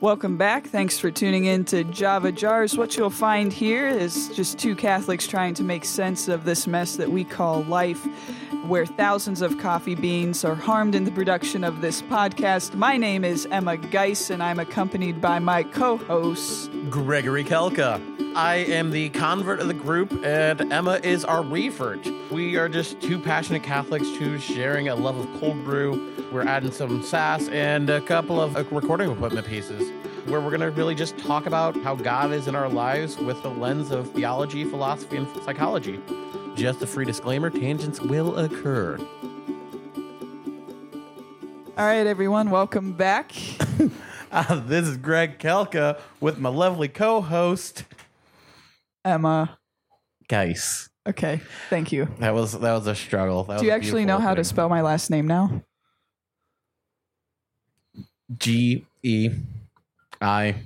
Welcome back. Thanks for tuning in to Java Jars. What you'll find here is just two Catholics trying to make sense of this mess that we call life, where thousands of coffee beans are harmed in the production of this podcast. My name is Emma Geis, and I'm accompanied by my co hosts. Gregory Kelka. I am the convert of the group, and Emma is our revert. We are just two passionate Catholics who's sharing a love of cold brew. We're adding some sass and a couple of uh, recording equipment pieces where we're going to really just talk about how God is in our lives with the lens of theology, philosophy, and psychology. Just a free disclaimer tangents will occur. All right, everyone, welcome back. Uh, this is Greg Kelka with my lovely co host, Emma. Geis. Okay, thank you. That was that was a struggle. That Do you actually know how to spell my last name now? G E I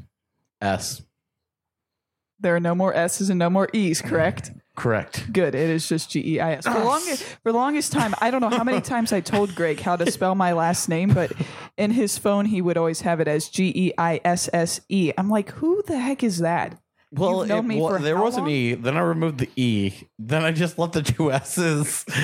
S. There are no more S's and no more E's, correct? Correct. Good. It is just G E I S. For ah. longest for the longest time, I don't know how many times I told Greg how to spell my last name, but in his phone he would always have it as G E I S S E. I'm like, who the heck is that? Well, it me wa- there how was an? E. Then I removed the E. Then I just left the two S's.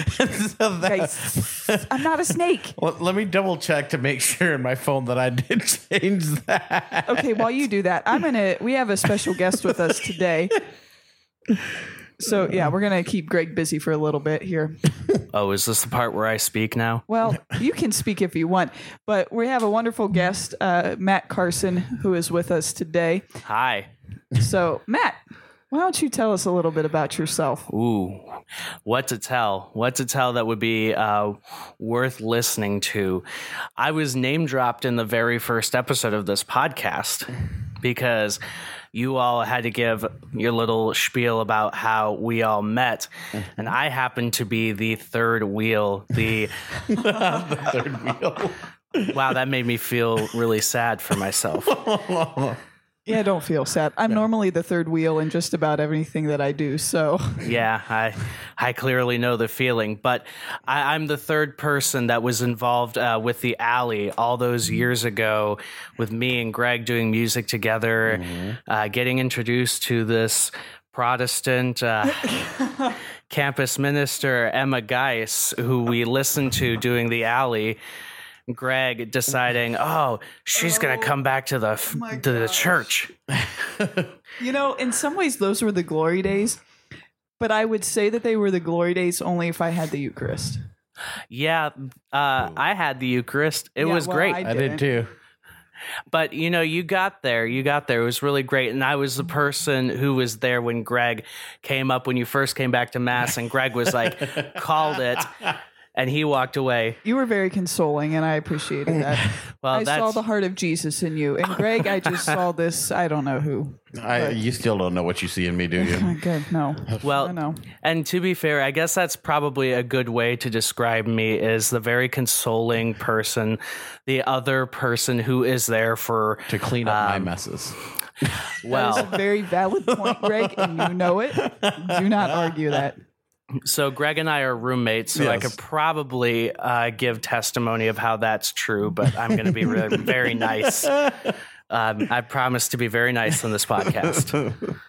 So that- Guys, I'm not a snake. Well, let me double check to make sure in my phone that I did change that. Okay, while you do that, I'm gonna. We have a special guest with us today. So yeah, we're gonna keep Greg busy for a little bit here. Oh, is this the part where I speak now? Well, you can speak if you want, but we have a wonderful guest, uh, Matt Carson, who is with us today. Hi. So, Matt, why don't you tell us a little bit about yourself? Ooh, what to tell? What to tell that would be uh, worth listening to? I was name dropped in the very first episode of this podcast because you all had to give your little spiel about how we all met, and I happened to be the third wheel. The Third wheel. wow, that made me feel really sad for myself. Yeah, don't feel sad. I'm normally the third wheel in just about everything that I do. So, Yeah, I I clearly know the feeling, but I, I'm the third person that was involved uh, with the alley all those years ago, with me and Greg doing music together, uh, getting introduced to this Protestant uh, campus minister Emma Geis, who we listened to doing the alley. Greg deciding, oh, she's gonna come back to the f- my to the church. you know, in some ways, those were the glory days. But I would say that they were the glory days only if I had the Eucharist. Yeah, uh, I had the Eucharist. It Yeah, was well, great. I I did too. But you know, you got there. You got there. It was really great. And I was the person who was there when Greg came up when you first came back to mass and Greg was like called it and he walked away. You were very consoling, and I appreciated that. Well, I that's saw the heart of Jesus in you. And Greg, I just saw this. I don't know who. I, you still don't know what you see in me, do you? Oh, good. No. well, I know. and to be fair, I guess that's probably a good way to describe me is the very consoling person, the other person who is there for to clean up my Um, messes. Well, is a very valid point, Greg, and you know it. Do not argue that. So Greg and I are roommates, so I could probably uh, give testimony of how that's true, but I'm going to be really, very nice. Um, I promise to be very nice on this podcast.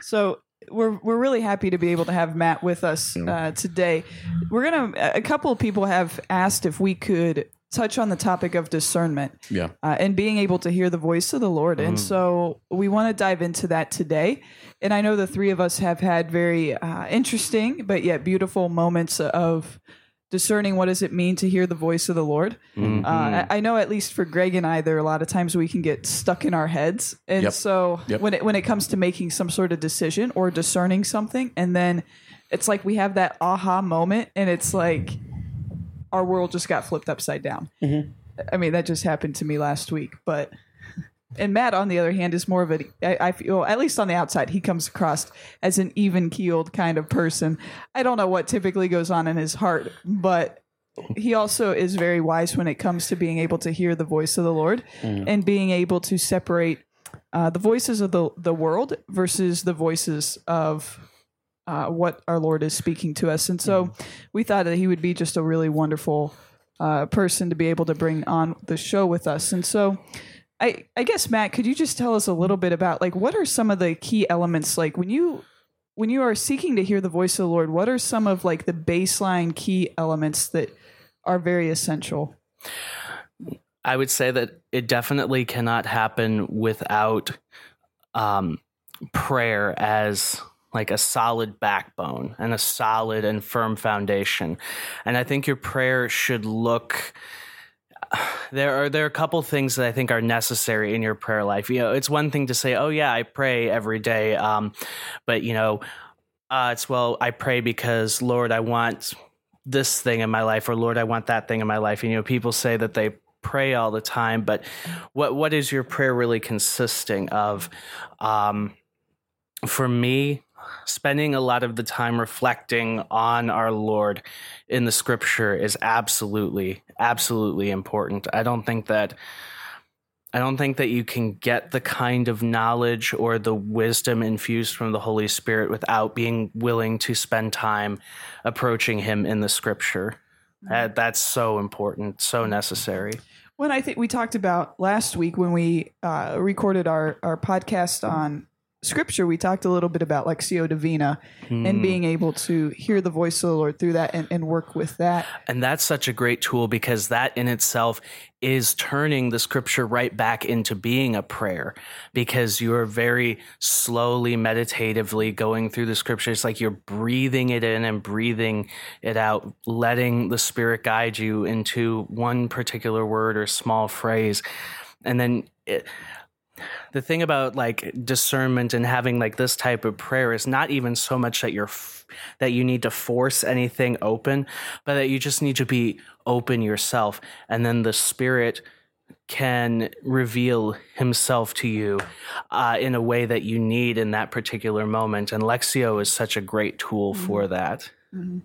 So we're we're really happy to be able to have Matt with us uh, today. We're gonna. A couple of people have asked if we could touch on the topic of discernment Yeah. uh, and being able to hear the voice of the Lord, and so we want to dive into that today. And I know the three of us have had very uh, interesting but yet beautiful moments of discerning what does it mean to hear the voice of the Lord. Mm-hmm. Uh, I, I know at least for Greg and I, there are a lot of times we can get stuck in our heads, and Yep. so Yep. when it when it comes to making some sort of decision or discerning something, and then it's like we have that aha moment, and it's like our world just got flipped upside down. Mm-hmm. I mean, that just happened to me last week, but. And Matt, on the other hand, is more of a, I, I feel, at least on the outside, he comes across as an even keeled kind of person. I don't know what typically goes on in his heart, but he also is very wise when it comes to being able to hear the voice of the Lord and being able to separate uh, the voices of the, the world versus the voices of uh, what our Lord is speaking to us. And so we thought that he would be just a really wonderful uh, person to be able to bring on the show with us. And so I I guess Matt, could you just tell us a little bit about like what are some of the key elements like when you when you are seeking to hear the voice of the Lord, what are some of like the baseline key elements that are very essential? I would say that it definitely cannot happen without um, prayer as like a solid backbone and a solid and firm foundation. And I think your prayer should look there are there are a couple things that I think are necessary in your prayer life. You know, it's one thing to say, "Oh yeah, I pray every day," um, but you know, uh, it's well, I pray because Lord, I want this thing in my life, or Lord, I want that thing in my life. And, you know, people say that they pray all the time, but what what is your prayer really consisting of? Um, for me, spending a lot of the time reflecting on our Lord in the scripture is absolutely, absolutely important. I don't think that. I don't think that you can get the kind of knowledge or the wisdom infused from the Holy Spirit without being willing to spend time approaching Him in the Scripture. That, that's so important, so necessary. When I think we talked about last week when we uh, recorded our, our podcast on scripture, we talked a little bit about Lectio Divina mm. and being able to hear the voice of the Lord through that and, and, work with that. And that's such a great tool because that in itself is turning the scripture right back into being a prayer because you're very slowly, meditatively going through the scripture. It's like you're breathing it in and breathing it out, letting the Spirit guide you into one particular word or small phrase. And then it, the thing about like discernment and having like this type of prayer is not even so much that you're f- that you need to force anything open but that you just need to be open yourself and then the spirit can reveal himself to you uh, in a way that you need in that particular moment and lectio is such a great tool mm-hmm. for that mm-hmm.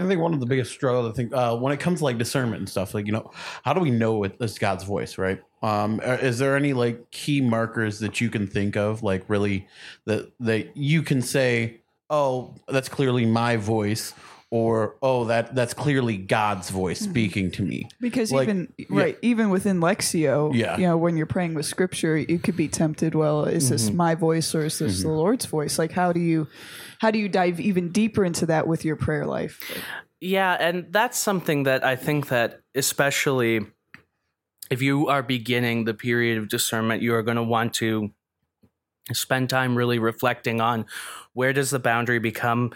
I think one of the biggest struggles, I think, uh, when it comes to like discernment and stuff, like you know, how do we know it's God's voice, right? Um, is there any like key markers that you can think of, like really that that you can say, oh, that's clearly my voice, or oh, that that's clearly God's voice mm-hmm. speaking to me? Because like, even right, even within Lectio, yeah. you know, when you're praying with Scripture, you could be tempted. Well, is mm-hmm. this my voice or is this mm-hmm. the Lord's voice? Like, how do you how do you dive even deeper into that with your prayer life? Yeah, and that's something that I think that especially if you are beginning the period of discernment, you are going to want to spend time really reflecting on where does the boundary become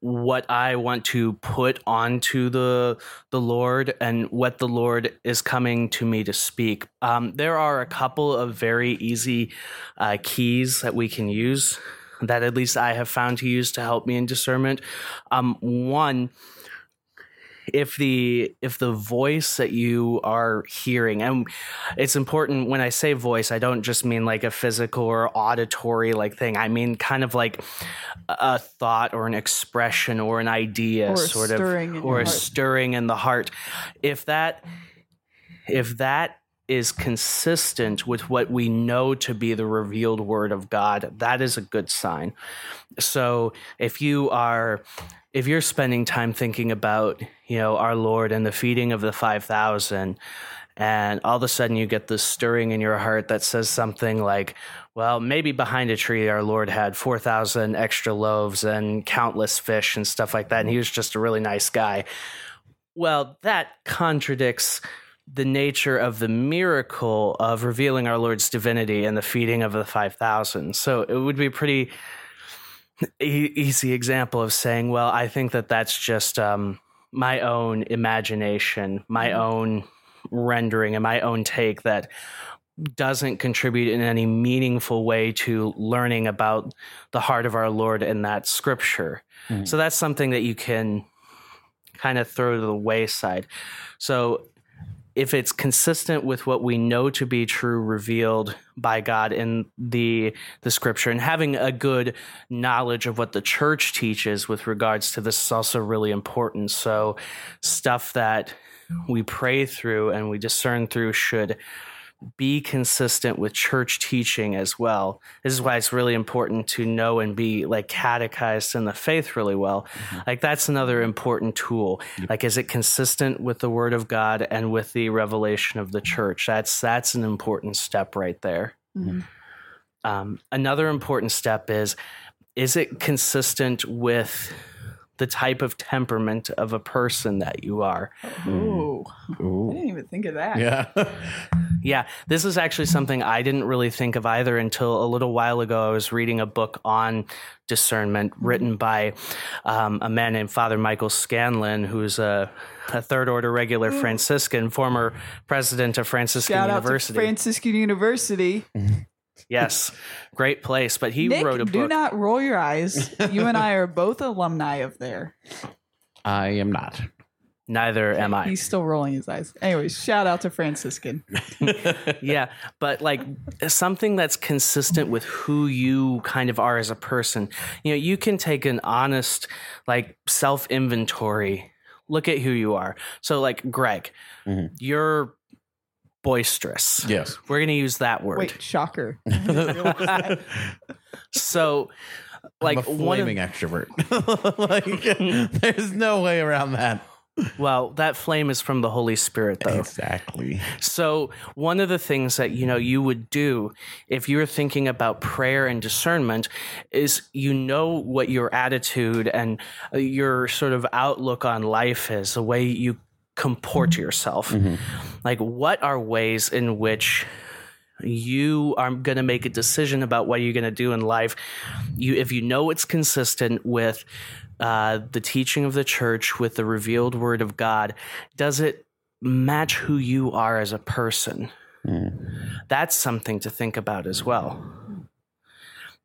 what I want to put onto the the Lord and what the Lord is coming to me to speak. Um, there are a couple of very easy uh, keys that we can use that at least I have found to use to help me in discernment. Um, one, if the if the voice that you are hearing and it's important when i say voice i don't just mean like a physical or auditory like thing. I mean kind of like a thought or an expression or an idea or sort of or a stirring in the heart. If that if that is consistent with what we know to be the revealed word of God, that is a good sign. So if you are if you're spending time thinking about, you know, our Lord and the feeding of the 5000 and all of a sudden you get this stirring in your heart that says something like, well, maybe behind a tree our Lord had 4,000 extra loaves and countless fish and stuff like that and he was just a really nice guy. Well, that contradicts the nature of the miracle of revealing our Lord's divinity and the feeding of the 5,000. So it would be pretty e- easy example of saying, well, I think that that's just um, my own imagination, my mm-hmm. own rendering, and my own take that doesn't contribute in any meaningful way to learning about the heart of our Lord in that scripture. Mm-hmm. So that's something that you can kind of throw to the wayside. So if it's consistent with what we know to be true revealed by God in the the scripture and having a good knowledge of what the church teaches with regards to this is also really important. So stuff that we pray through and we discern through should be consistent with church teaching as well. This is why it's really important to know and be like catechized in the faith really well. Like that's another important tool. Like is it consistent with the word of God and with the revelation of the church? That's that's an important step right there. Mhm. Um, another important step is is it consistent with the type of temperament of a person that you are? Ooh, I didn't even think of that. Yeah. Yeah, this is actually something I didn't really think of either until a little while ago. I was reading a book on discernment mm-hmm. written by um, a man named Father Michael Scanlon, who's a, a third order regular mm. Franciscan, former president of Franciscan Shout University. out to Franciscan University. Mm-hmm. Yes, great place. But he Nick, wrote a book. do not roll your eyes. You and I are both alumni of there. I am not. Neither am I. He's still rolling his eyes. Anyways, shout out to Franciscan. yeah, but like something that's consistent with who you kind of are as a person. You know, you can take an honest, like self inventory, look at who you are. So, like Greg, Mhm. you're boisterous. Yes. We're going to use that word. Wait, shocker. So, like I'm a one of, flaming extrovert. like, there's no way around that. well, that flame is from the Holy Spirit, though. Exactly. So, one of the things that you know you would do if you're thinking about prayer and discernment is you know what your attitude and uh, your sort of outlook on life is, the way you comport mm-hmm. yourself. Mm-hmm. Like, what are ways in which you are going to make a decision about what you're going to do in life? You if you know it's consistent with uh, the teaching of the church with the revealed word of god does it match who you are as a person? Mm. That's something to think about as well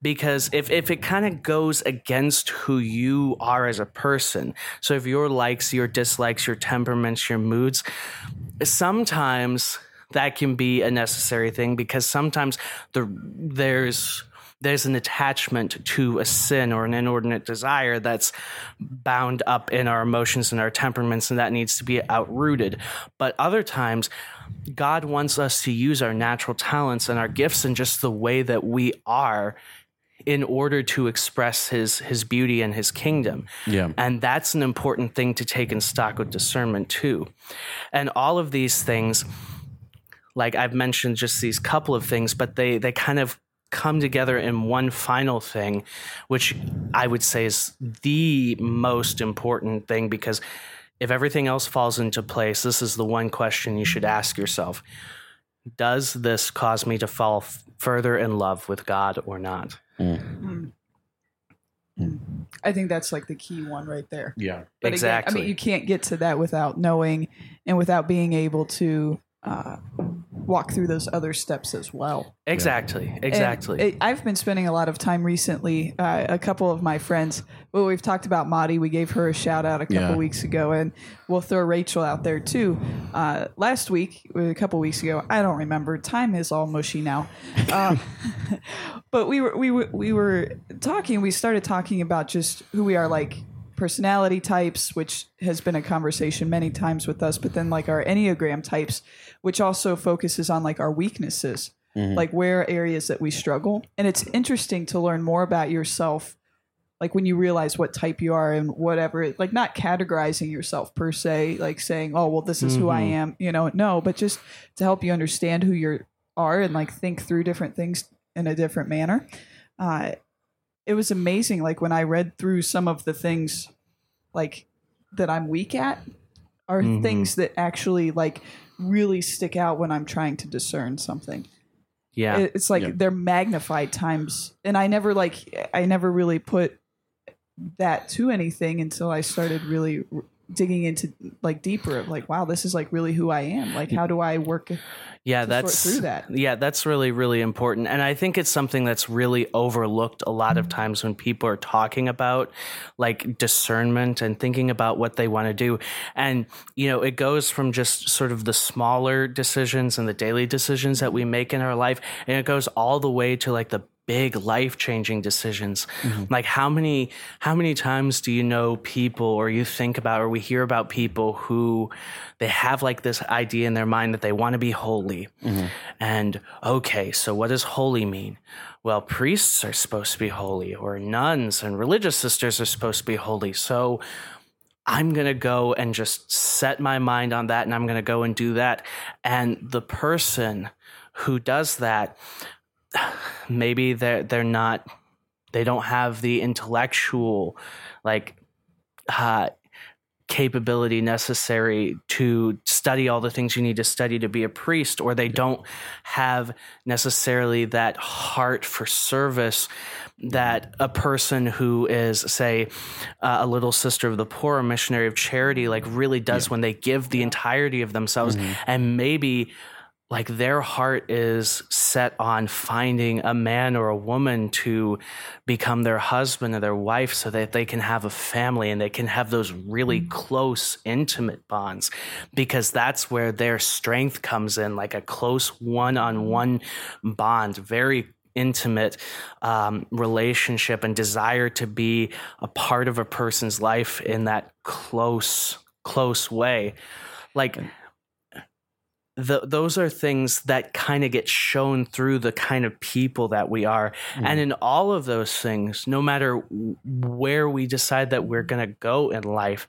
because if, if it kind of goes against who you are as a person so if your likes your dislikes your temperaments your moods sometimes that can be a necessary thing because sometimes the there's there's an attachment to a sin or an inordinate desire that's bound up in our emotions and our temperaments and that needs to be outrooted. But other times god wants us to use our natural talents and our gifts and just the way that we are in order to express his his beauty and his kingdom Yeah. and that's an important thing to take in stock with discernment too. And all of these things, like I've mentioned just these couple of things, but they they kind of come together in one final thing, which I would say is the most important thing because if everything else falls into place, this is the one question you should ask yourself. Does this cause me to fall f- further in love with God or not? Mm. Mm. Mm. I think that's like the key one right there. Yeah. But exactly. Again, I mean, you can't get to that without knowing and without being able to uh, walk through those other steps as well. exactly. Exactly. it- I've been spending a lot of time recently. Uh, a couple of my friends, well, we've talked about Maudie. We gave her a shout out a couple Yeah. weeks ago, and we'll throw Rachel out there too. Uh, last week, a couple weeks ago, I don't remember. Time is all mushy now. Uh, but we were we were we were talking. We started talking about just who we are, like personality types, which has been a conversation many times with us. But then like our enneagram types, which also focuses on like our weaknesses like where are areas that we struggle? And it's interesting to learn more about yourself like when you realize what type you are and whatever like not categorizing yourself per se like saying oh well this is who i am you know? No but just to help you understand who you are and like think through different things in a different manner. Uh it was amazing like when i read through some of the things like that i'm weak at are Mhm. things that actually like really stick out when i'm trying to discern something yeah. it- it's like Yeah. they're magnified times and i never like i never really put that to anything until i started really digging into like deeper of like wow this is like really who i am. Like how do i work yeah that's through that. yeah that's really really important. And i think it's something that's really overlooked a lot of mm-hmm. times when people are talking about like discernment and thinking about what they want to do. And you know it goes from just sort of the smaller decisions and the daily decisions that we make in our life and it goes all the way to like the big life-changing decisions. Mm-hmm. Like how many how many times do you know people or you think about or we hear about people who they have like this idea in their mind that they want to be holy? Mm-hmm. And okay so what does holy mean? Well priests are supposed to be holy or nuns and religious sisters are supposed to be holy. So I'm going to go and just set my mind on that and I'm going to go and do that. And the person who does that, maybe they're, they're not, they don't have the intellectual, like, uh, capability necessary to study all the things you need to study to be a priest, or they don't have necessarily that heart for service that a person who is, say, uh, a little sister of the poor, a missionary of charity, like really does when they give the entirety of themselves. And maybe like their heart is set on finding a man or a woman to become their husband or their wife so that they can have a family and they can have those really close intimate bonds because that's where their strength comes in like a close one-on-one bond very intimate um, relationship and desire to be a part of a person's life in that close close way. Like the, those are things that kind of get shown through the kind of people that we are. Mm-hmm. And in all of those things, no matter where we decide that we're going to go in life,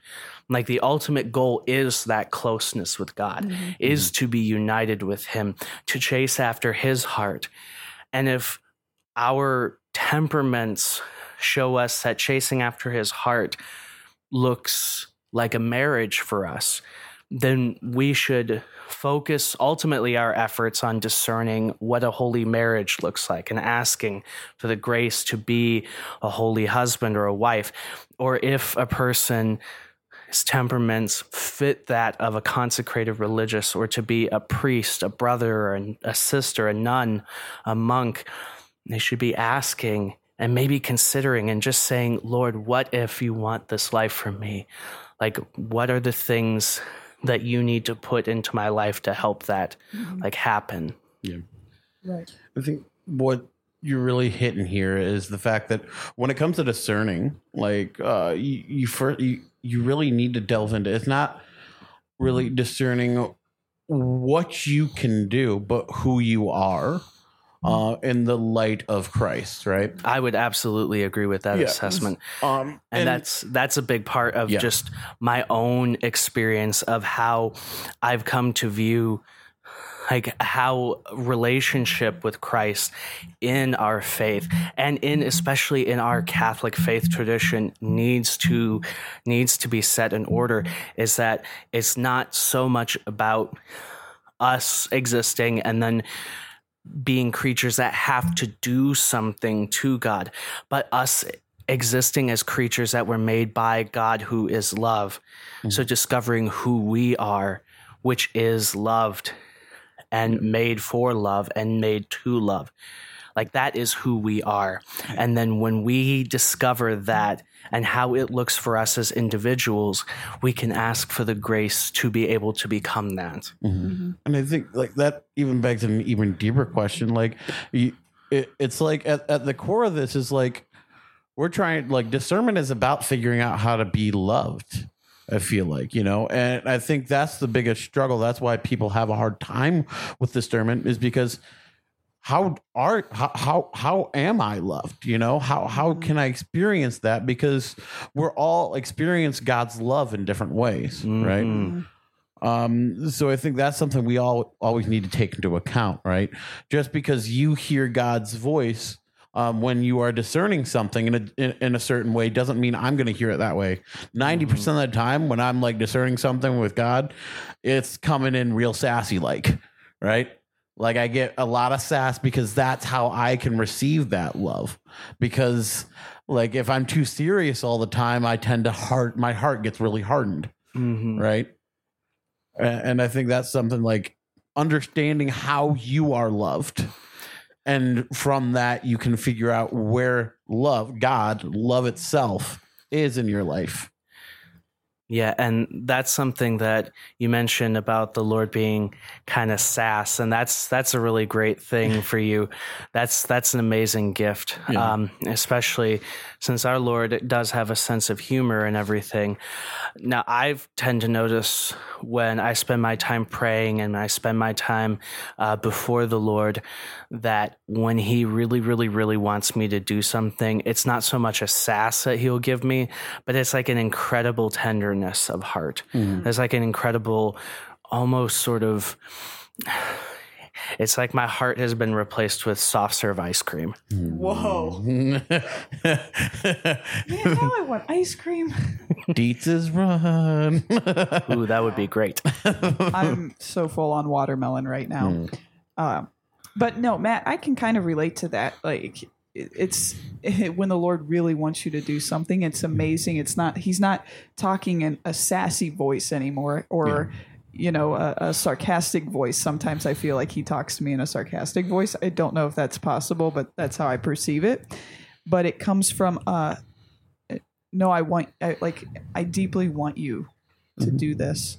like the ultimate goal is that closeness with God, mm-hmm. is mm-hmm. to be united with Him, to chase after His heart. And if our temperaments show us that chasing after His heart looks like a marriage for us, then we should focus ultimately our efforts on discerning what a holy marriage looks like and asking for the grace to be a holy husband or a wife. Or if a person his temperaments fit that of a consecrated religious or to be a priest, a brother, or a sister, a nun, a monk, they should be asking and maybe considering and just saying, Lord, what if you want this life from me? Like, what are the things that you need to put into my life to help that like happen? Yeah. Right. I think what you're really hitting here is the fact that when it comes to discerning, like uh, you you, first, you you really need to delve into. It's not really discerning what you can do, but who you are uh, in the light of Christ, right? I would absolutely agree with that Yeah. assessment. Um, and, that's that's a big part of Yeah. just my own experience of how I've come to view like how relationship with Christ in our faith and in especially in our Catholic faith tradition needs to needs to be set in order is that it's not so much about us existing and then being creatures that have to do something to God, but us existing as creatures that were made by God who is love. Mm. So discovering who we are, which is loved and made for love and made to love. Like that is who we are. And then when we discover that and how it looks for us as individuals, we can ask for the grace to be able to become that. Mm-hmm. Mm-hmm. And I think like that even begs an even deeper question. Like, you, it, it's like at, at the core of this is like we're trying like discernment is about figuring out how to be loved. I feel like you know, and I think that's the biggest struggle. That's why people have a hard time with discernment is because how are how how, how am I loved? You know, how how can I experience that? Because we're all experience God's love in different ways, right? Mhm. Um, so I think that's something we all always need to take into account, right? Just because you hear God's voice um, when you are discerning something in a in, in a certain way doesn't mean I'm going to hear it that way. 90 percent of the time, when I'm like discerning something with God, it's coming in real sassy, like right. Like I get a lot of sass because that's how I can receive that love. Because like if I'm too serious all the time, I tend to heart my heart gets really hardened Mhm. right? And I think that's something like understanding how you are loved. And from that, you can figure out where love, God, love itself is in your life. Yeah, and that's something that you mentioned about the Lord being kind of sass, and that's that's a really great thing for you. That's that's an amazing gift, Yeah. um, especially since our Lord does have a sense of humor and everything. Now, I tend to notice when I spend my time praying and I spend my time uh, before the Lord that when He really, really, really wants me to do something, it's not so much a sass that He'll give me, but it's like an incredible tenderness of heart. There's like an incredible, almost sort of. It's like my heart has been replaced with soft serve ice cream. Whoa. Man, now I want ice cream. Dietsch's run. Ooh, that would be great. I'm so full on watermelon right now. Um, but no, Matt, I can kind of relate to that. Like, it- it's when the Lord really wants you to do something. It's amazing. It's not. He's not talking in a sassy voice anymore, or you know, a, a sarcastic voice. Sometimes I feel like he talks to me in a sarcastic voice. I don't know if that's possible, but that's how I perceive it. But it comes from, uh, no, I want, I, like, I deeply want you to do this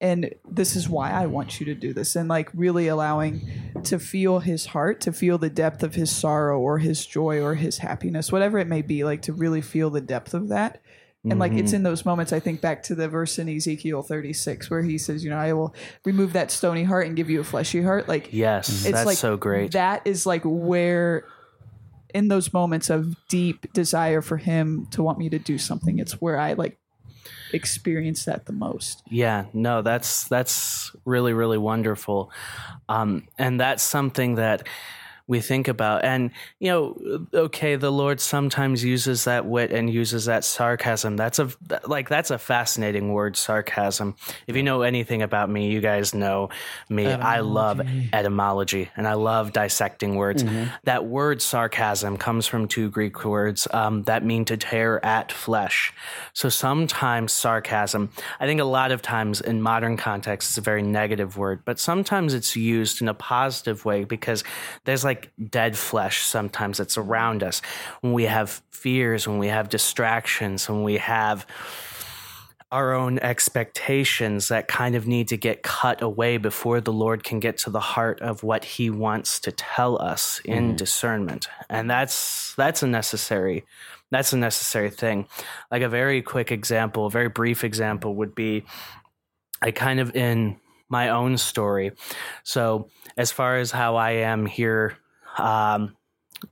and this is why I want you to do this and like really allowing to feel his heart to feel the depth of his sorrow or his joy or his happiness whatever it may be like to really feel the depth of that. And like it's mm-hmm. in those moments I think back to the verse in Ezekiel 36 where he says you know I will remove that stony heart and give you a fleshy heart. Like Yes, it's that's like so great. that is like where in those moments of deep desire for him to want me to do something it's where I like experience that the most. Yeah, no, that's that's really really wonderful, um, and that's something that we think about. And you know, okay, the Lord sometimes uses that wit and uses that sarcasm. That's a like that's a fascinating word, sarcasm. If you know anything about me, you guys know me. I love etymology and I love dissecting words. That word sarcasm comes from two Greek words um, that mean to tear at flesh. So sometimes sarcasm, I think a lot of times in modern context, it's a very negative word, but sometimes it's used in a positive way because there's like dead flesh sometimes that's around us. When we have fears, when we have distractions, when we have our own expectations that kind of need to get cut away before the Lord can get to the heart of what he wants to tell us in mm-hmm. discernment. And that's that's a necessary that's a necessary thing. Like a very quick example, a very brief example would be I kind of in my own story. So as far as how I am here um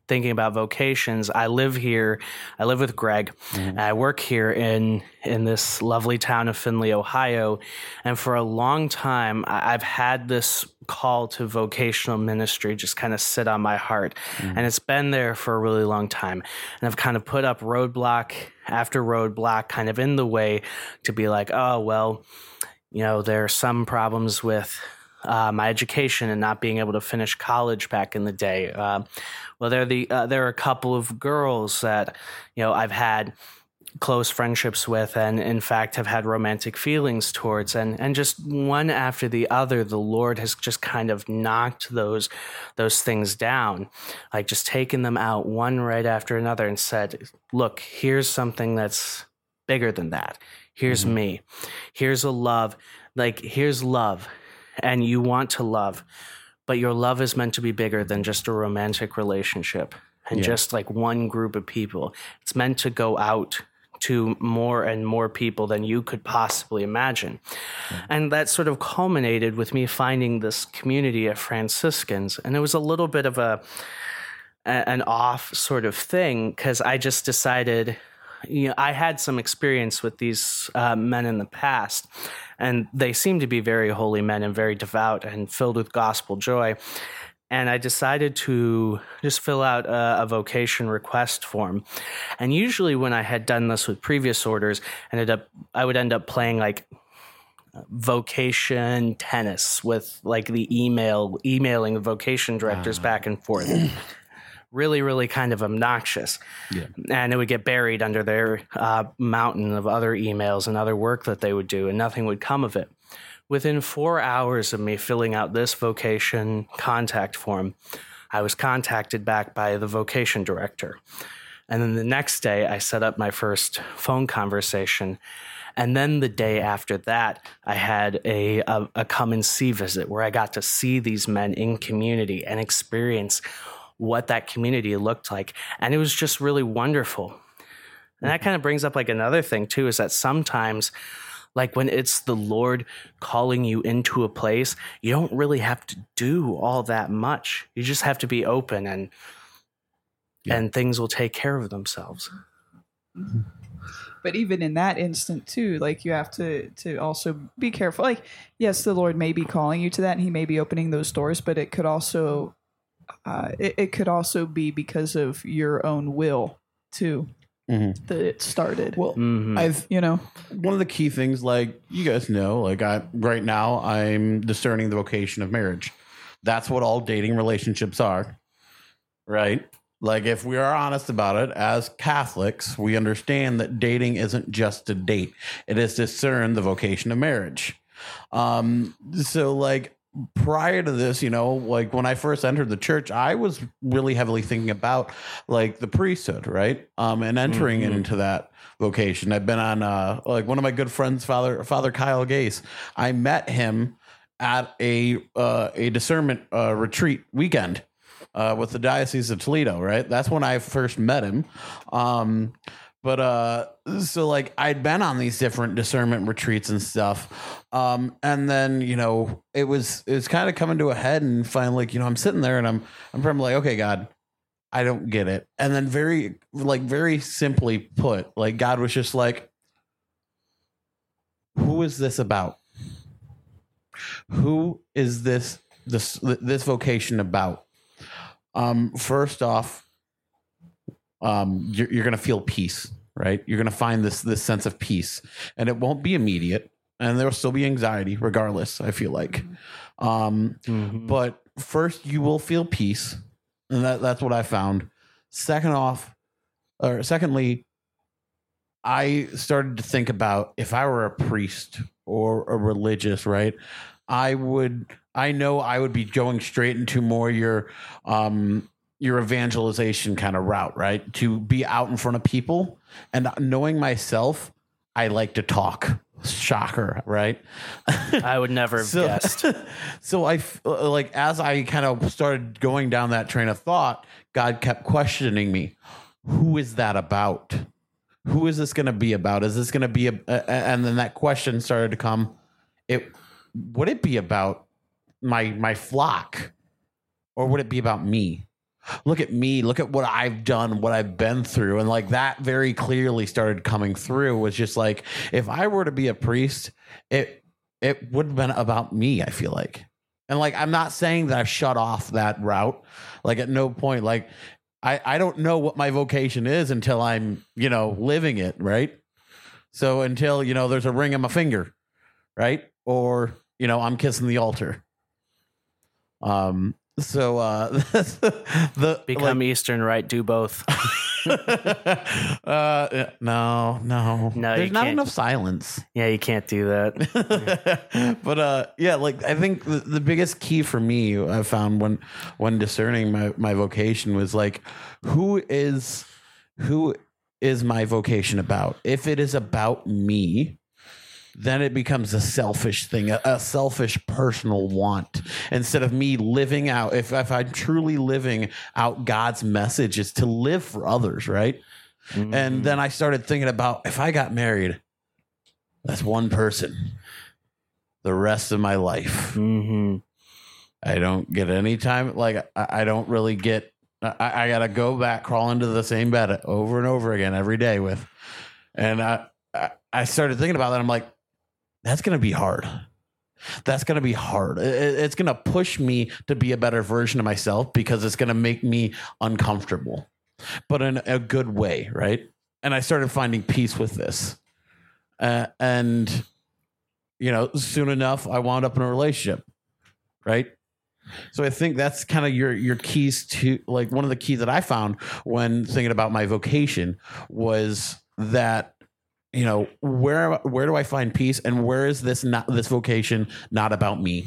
thinking about vocations, I live here. I live with Greg. And I work here in in this lovely town of Findlay, Ohio. And for a long time, I've had this call to vocational ministry just kind of sit on my heart, and it's been there for a really long time. And I've kind of put up roadblock after roadblock, kind of in the way to be like, oh well, you know, there are some problems with uh, my education and not being able to finish college back in the day. Uh, well, there are the uh, there are a couple of girls that you know I've had close friendships with, and in fact have had romantic feelings towards, and and just one after the other, the Lord has just kind of knocked those those things down, like just taken them out one right after another, and said, "Look, here's something that's bigger than that. Here's me. Here's a love. Like here's love." And you want to love, but your love is meant to be bigger than just a romantic relationship and Yeah. just like one group of people. It's meant to go out to more and more people than you could possibly imagine. And that sort of culminated with me finding this community of Franciscans. And it was a little bit of a, a- an off sort of thing because I just decided, you know, I had some experience with these uh, men in the past, and they seem to be very holy men and very devout and filled with gospel joy. And I decided to just fill out a, a vocation request form. And usually, when I had done this with previous orders, ended up I would end up playing like vocation tennis with like the email emailing the vocation directors ah. back and forth really really kind of obnoxious. Yeah. and it would get buried under their uh, mountain of other emails and other work that they would do and nothing would come of it. Within four hours of me filling out this vocation contact form i was contacted back by the vocation director. And then the next day i set up my first phone conversation. And then the day after that, I had a, a, a come and see visit where I got to see these men in community and experience what that community looked like. And it was just really wonderful. And that kind of brings up like another thing too is that sometimes like when it's the Lord calling you into a place, you don't really have to do all that much. You just have to be open and Yeah. and things will take care of themselves. Mm-hmm. but even in that instant too like you have to to also be careful like yes the lord may be calling you to that and he may be opening those doors but it could also uh, it, it could also be because of your own will too Mhm. that it started Well, Mhm. I've you know one of the key things, like you guys know, like I right now I'm discerning the vocation of marriage. That's what all dating relationships are, right? Like if we are honest about it, as Catholics, we understand that dating isn't just to date; it is discern the vocation of marriage. Um, so like prior to this, you know, like when I first entered the church, I was really heavily thinking about like the priesthood, right? Um, and entering Mhm. into that vocation. I've been on uh like one of my good friends, Father Father Kyle Gase. I met him at a uh, a discernment uh, retreat weekend uh, with the Diocese of Toledo. Right, that's when I first met him. Um, but uh, so like I'd been on these different discernment retreats and stuff, um, and then you know it was it was kind of coming to a head, and finally, like you know, I'm sitting there and I'm I'm probably like, okay, God, I don't get it. And then very like very simply put, like God was just like who is this about? Who is this this this vocation about? Um first off um you're, you're going to feel peace, right? You're going to find this this sense of peace and it won't be immediate and there will still be anxiety regardless, I feel like. Um Mhm. but first you will feel peace and that, that's what i found second off or secondly i started to think about if i were a priest or a religious right i would i know i would be going straight into more your um your evangelization kind of route right to be out in front of people and knowing myself i like to talk shocker right I would never have so, guessed. so I uh, like as I kind of started going down that train of thought, God kept questioning me. Who is that about? Who is this going to be about? Is this going to be a, a? And then that question started to come. It would it be about my my flock, or would it be about me? Look at me. Look at what I've done, what I've been through, and like that very clearly started coming through. Was just like if I were to be a priest, it it would have been about me, I feel like. And like I'm not saying that I've shut off that route. Like at no point, like I, I don't know what my vocation is until I'm, you know, living it, right? So until, you know, there's a ring on my finger, right? Or, you know, I'm kissing the altar. Um so uh the Become Eastern rite? do both. uh no, no. No, There's not enough silence. Yeah, you can't do that. but uh yeah like i think the, the biggest key for me i found when when discerning my my vocation was like who is who is my vocation about if it is about me then it becomes a selfish thing a, a selfish personal want instead of me living out if, if i'm truly living out god's message is to live for others right and then i started thinking about if i got married that's one person the rest of my life. hmm I don't get any time. Like I, I don't really get. I, I got to go back, crawl into the same bed over and over again every day with. And I, I started thinking about that. I'm like, that's going to be hard. That's going to be hard. It- it- it's going to push me to be a better version of myself because it's going to make me uncomfortable, but in a good way, right? And I started finding peace with this, uh, and you know, soon enough, I wound up in a relationship, right? So I think that's kind of your your keys to like one of the keys that I found when thinking about my vocation was that you know where where do I find peace and where is this not this vocation not about me?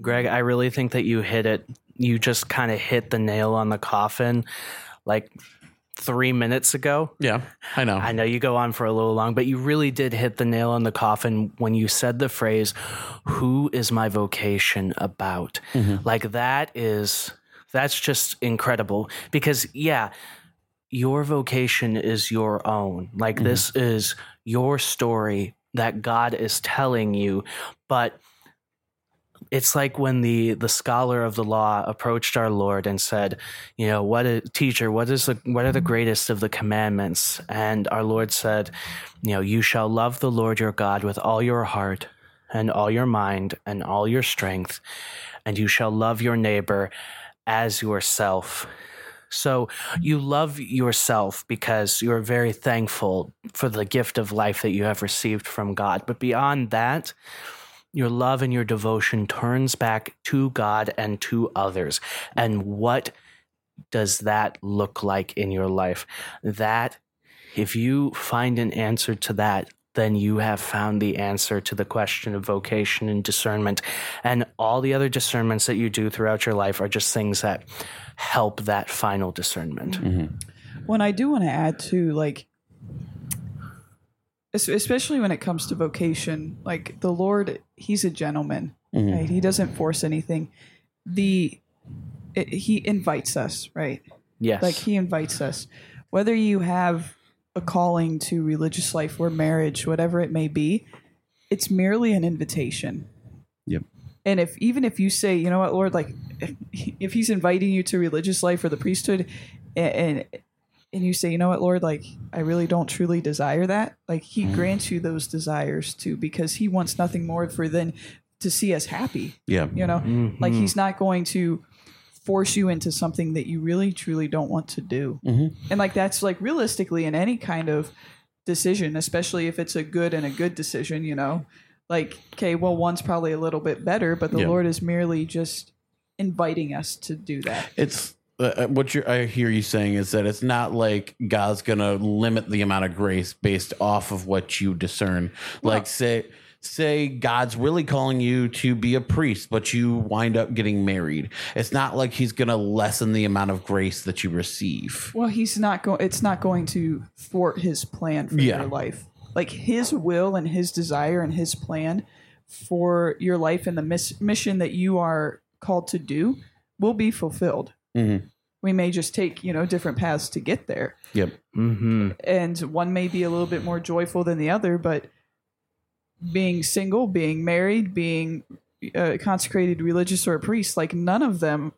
Greg, I really think that you hit it. You just kind of hit the nail on the coffin. Like three minutes ago. Yeah, I know. I know you go on for a little long, but you really did hit the nail on the coffin when you said the phrase, Who is my vocation about? Mm-hmm. Like that is, that's just incredible because, yeah, your vocation is your own. Like mm-hmm. this is your story that God is telling you, but it's like when the the scholar of the law approached our Lord and said, you know, what is, teacher, what is the what are the mm-hmm. greatest of the commandments? And our Lord said, you know, you shall love the Lord your God with all your heart and all your mind and all your strength, and you shall love your neighbor as yourself. So mm-hmm. you love yourself because you're very thankful for the gift of life that you have received from God. But beyond that, your love and your devotion turns back to God and to others. And what does that look like in your life? That, if you find an answer to that, then you have found the answer to the question of vocation and discernment. And all the other discernments that you do throughout your life are just things that help that final discernment. Mm-hmm. when I do want to add to like especially when it comes to vocation like the lord he's a gentleman mm-hmm. right he doesn't force anything the it, he invites us right Yes. like he invites us whether you have a calling to religious life or marriage whatever it may be it's merely an invitation. Yep. and if even if you say you know what lord like if, if he's inviting you to religious life or the priesthood and, and and you say you know what lord like i really don't truly desire that like he mm. grants you those desires too because he wants nothing more for than to see us happy yeah, you know? Mm-hmm. Like he's not going to force you into something that you really truly don't want to do and like that's like realistically in any kind of decision especially if it's a good and a good decision you know like okay well one's probably a little bit better but the Yeah. lord is merely just inviting us to do that it's uh, what you're, I hear you saying is that it's not like God's gonna limit the amount of grace based off of what you discern. like say say God's really calling you to be a priest, but you wind up getting married. It's not like He's gonna lessen the amount of grace that you receive. well he's not going it's not going to thwart his plan for Yeah. your life like his will and his desire and his plan for your life and the miss- mission that you are called to do will be fulfilled Mhm. we may just take you know different paths to get there Yep. hmm and one may be a little bit more joyful than the other but being single being married being uh, consecrated religious or a priest like none of them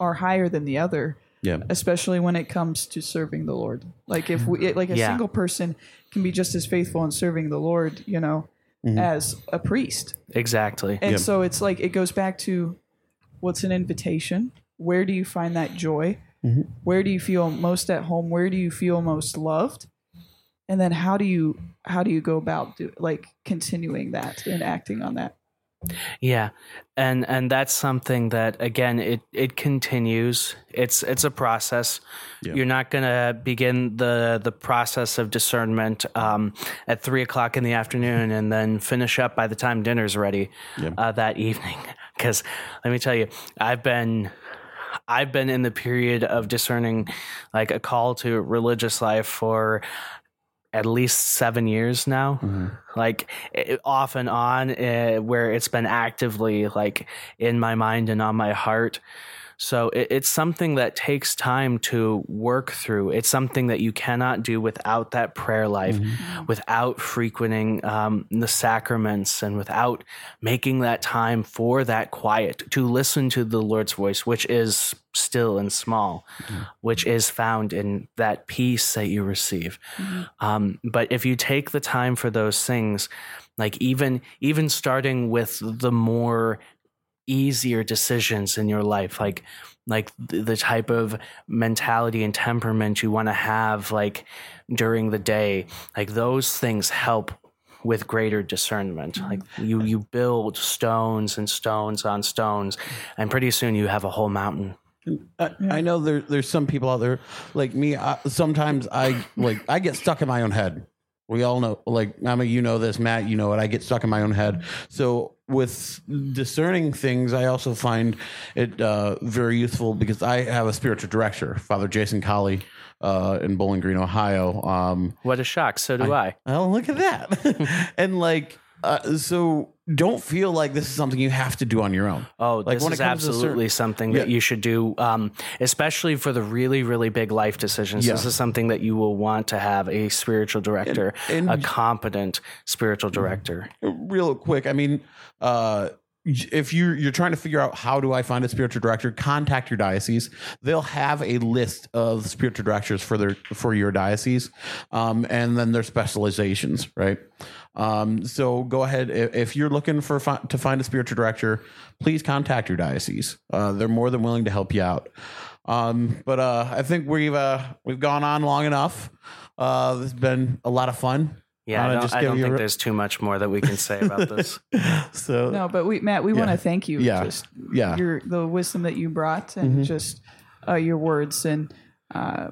are higher than the other Yeah. especially when it comes to serving the lord like if we like a Yeah. single person can be just as faithful in serving the lord you know as a priest Exactly. and Yep. so it's like it goes back to what's an invitation? Where do you find that joy? Where do you feel most at home? Where do you feel most loved? And then how do you how do you go about do, like continuing that and acting on that? Yeah, and and that's something that again it it continues. It's it's a process. Yeah. You're not gonna begin the the process of discernment um, at three o'clock in the afternoon and then finish up by the time dinner's ready Yeah. uh, that evening. Because let me tell you, I've been I've been in the period of discerning like a call to religious life for at least seven years now. Mm-hmm. Like it, off and on uh, where it's been actively like in my mind and on my heart so it, it's something that takes time to work through. It's something that you cannot do without that prayer life without frequenting um, the sacraments and without making that time for that quiet to listen to the lord's voice which is still and small which is found in that peace that you receive. Um, but if you take the time for those things like even even starting with the more easier decisions in your life like like the, the type of mentality and temperament you want to have like during the day like those things help with greater discernment mm-hmm. like you you build stones and stones on stones and pretty soon you have a whole mountain I, uh, I know there there's some people out there like me. I, sometimes I like I get stuck in my own head. We all know, like Emma, you know this, Matt, you know it. I get stuck in my own head. So with discerning things, I also find it uh, very useful because I have a spiritual director, Father Jason Colley, uh, in Bowling Green, Ohio. Um, What a shock. So do I. Oh, look at that. and like, uh, so don't feel like this is something you have to do on your own. Oh, Like, this is absolutely certain- something Yeah. that you should do, um, especially for the really, really big life decisions. This is something that you will want to have a spiritual director, and- a competent spiritual director. real quick i mean uh if you're you're trying to figure out how do I find a spiritual director, contact your diocese. They'll have a list of spiritual directors for their for your diocese, um, and then their specializations, right? Um, so go ahead if, if you're looking for fi- to find a spiritual director, please contact your diocese. Uh, they're more than willing to help you out. Um, but uh, I think we've uh, we've gone on long enough. Uh, this has been a lot of fun. Yeah, I don't, just I don't think re- there's too much more that we can say about this. So No, but we, Matt, we want to thank you. Yeah. Just Yeah. your the wisdom that you brought and just uh, your words and uh,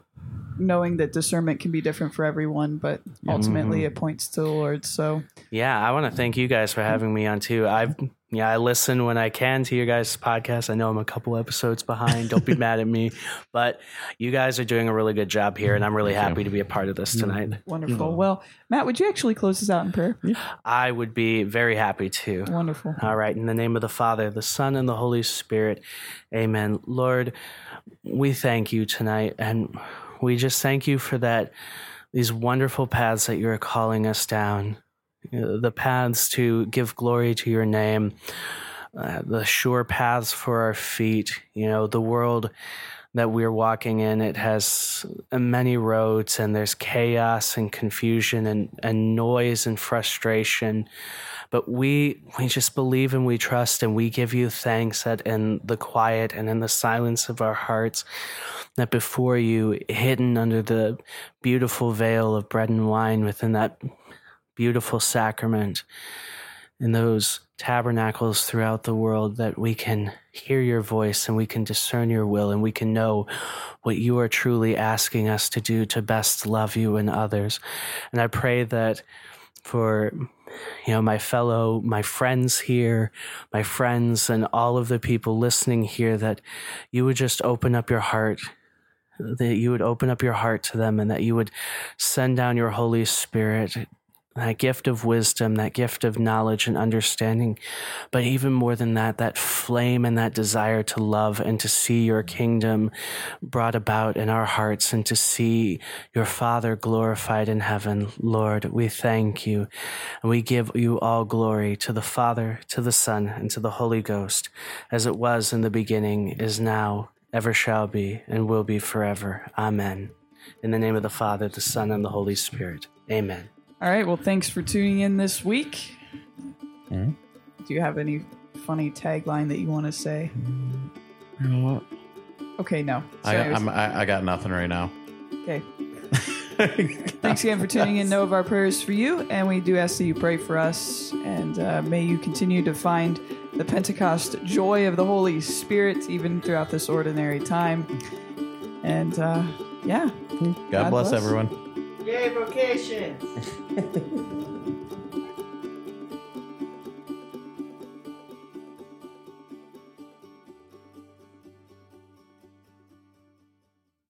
knowing that discernment can be different for everyone, but ultimately mm-hmm. it points to the Lord. So Yeah, I want to thank you guys for having me on too. I've yeah, I listen when I can to your guys' podcast. I know I'm a couple episodes behind. Don't be mad at me, but you guys are doing a really good job here, and I'm really happy to be a part of this tonight. wonderful. Well, Matt, would you actually close us out in prayer? I would be very happy to. Wonderful. All right, in the name of the Father, the Son, and the Holy Spirit, amen. Lord, we thank you tonight, and we just thank you for that, these wonderful paths that you're calling us down, the paths to give glory to your name, uh, the sure paths for our feet, you know, the world that we're walking in it has many roads and there's chaos and confusion and, and noise and frustration. But we we just believe and we trust and we give you thanks that in the quiet and in the silence of our hearts that before you hidden under the beautiful veil of bread and wine within that beautiful sacrament in those tabernacles throughout the world that we can hear your voice and we can discern your will and we can know what you are truly asking us to do to best love you and others. And I pray that for you know my fellow my friends here my friends and all of the people listening here that you would just open up your heart that you would open up your heart to them and that you would send down your holy spirit that gift of wisdom, that gift of knowledge and understanding. But even more than that, that flame and that desire to love and to see your kingdom brought about in our hearts and to see your Father glorified in heaven. Lord, we thank you and we give you all glory to the Father, to the Son, and to the Holy Ghost, as it was in the beginning, is now, ever shall be, and will be forever. Amen. In the name of the Father, the Son, and the Holy Spirit. Amen. All right. Well, thanks for tuning in this week. Mhm. Do you have any funny tagline that you want to say? You know what? Okay, no. So I, anyways, I'm, I, I got nothing right now. okay. Thanks again for tuning in. Know of our prayers for you, and we do ask that you pray for us, and uh, may you continue to find the Pentecost joy of the Holy Spirit even throughout this ordinary time. And uh, yeah, God, God bless bless. everyone. Yay, vocations!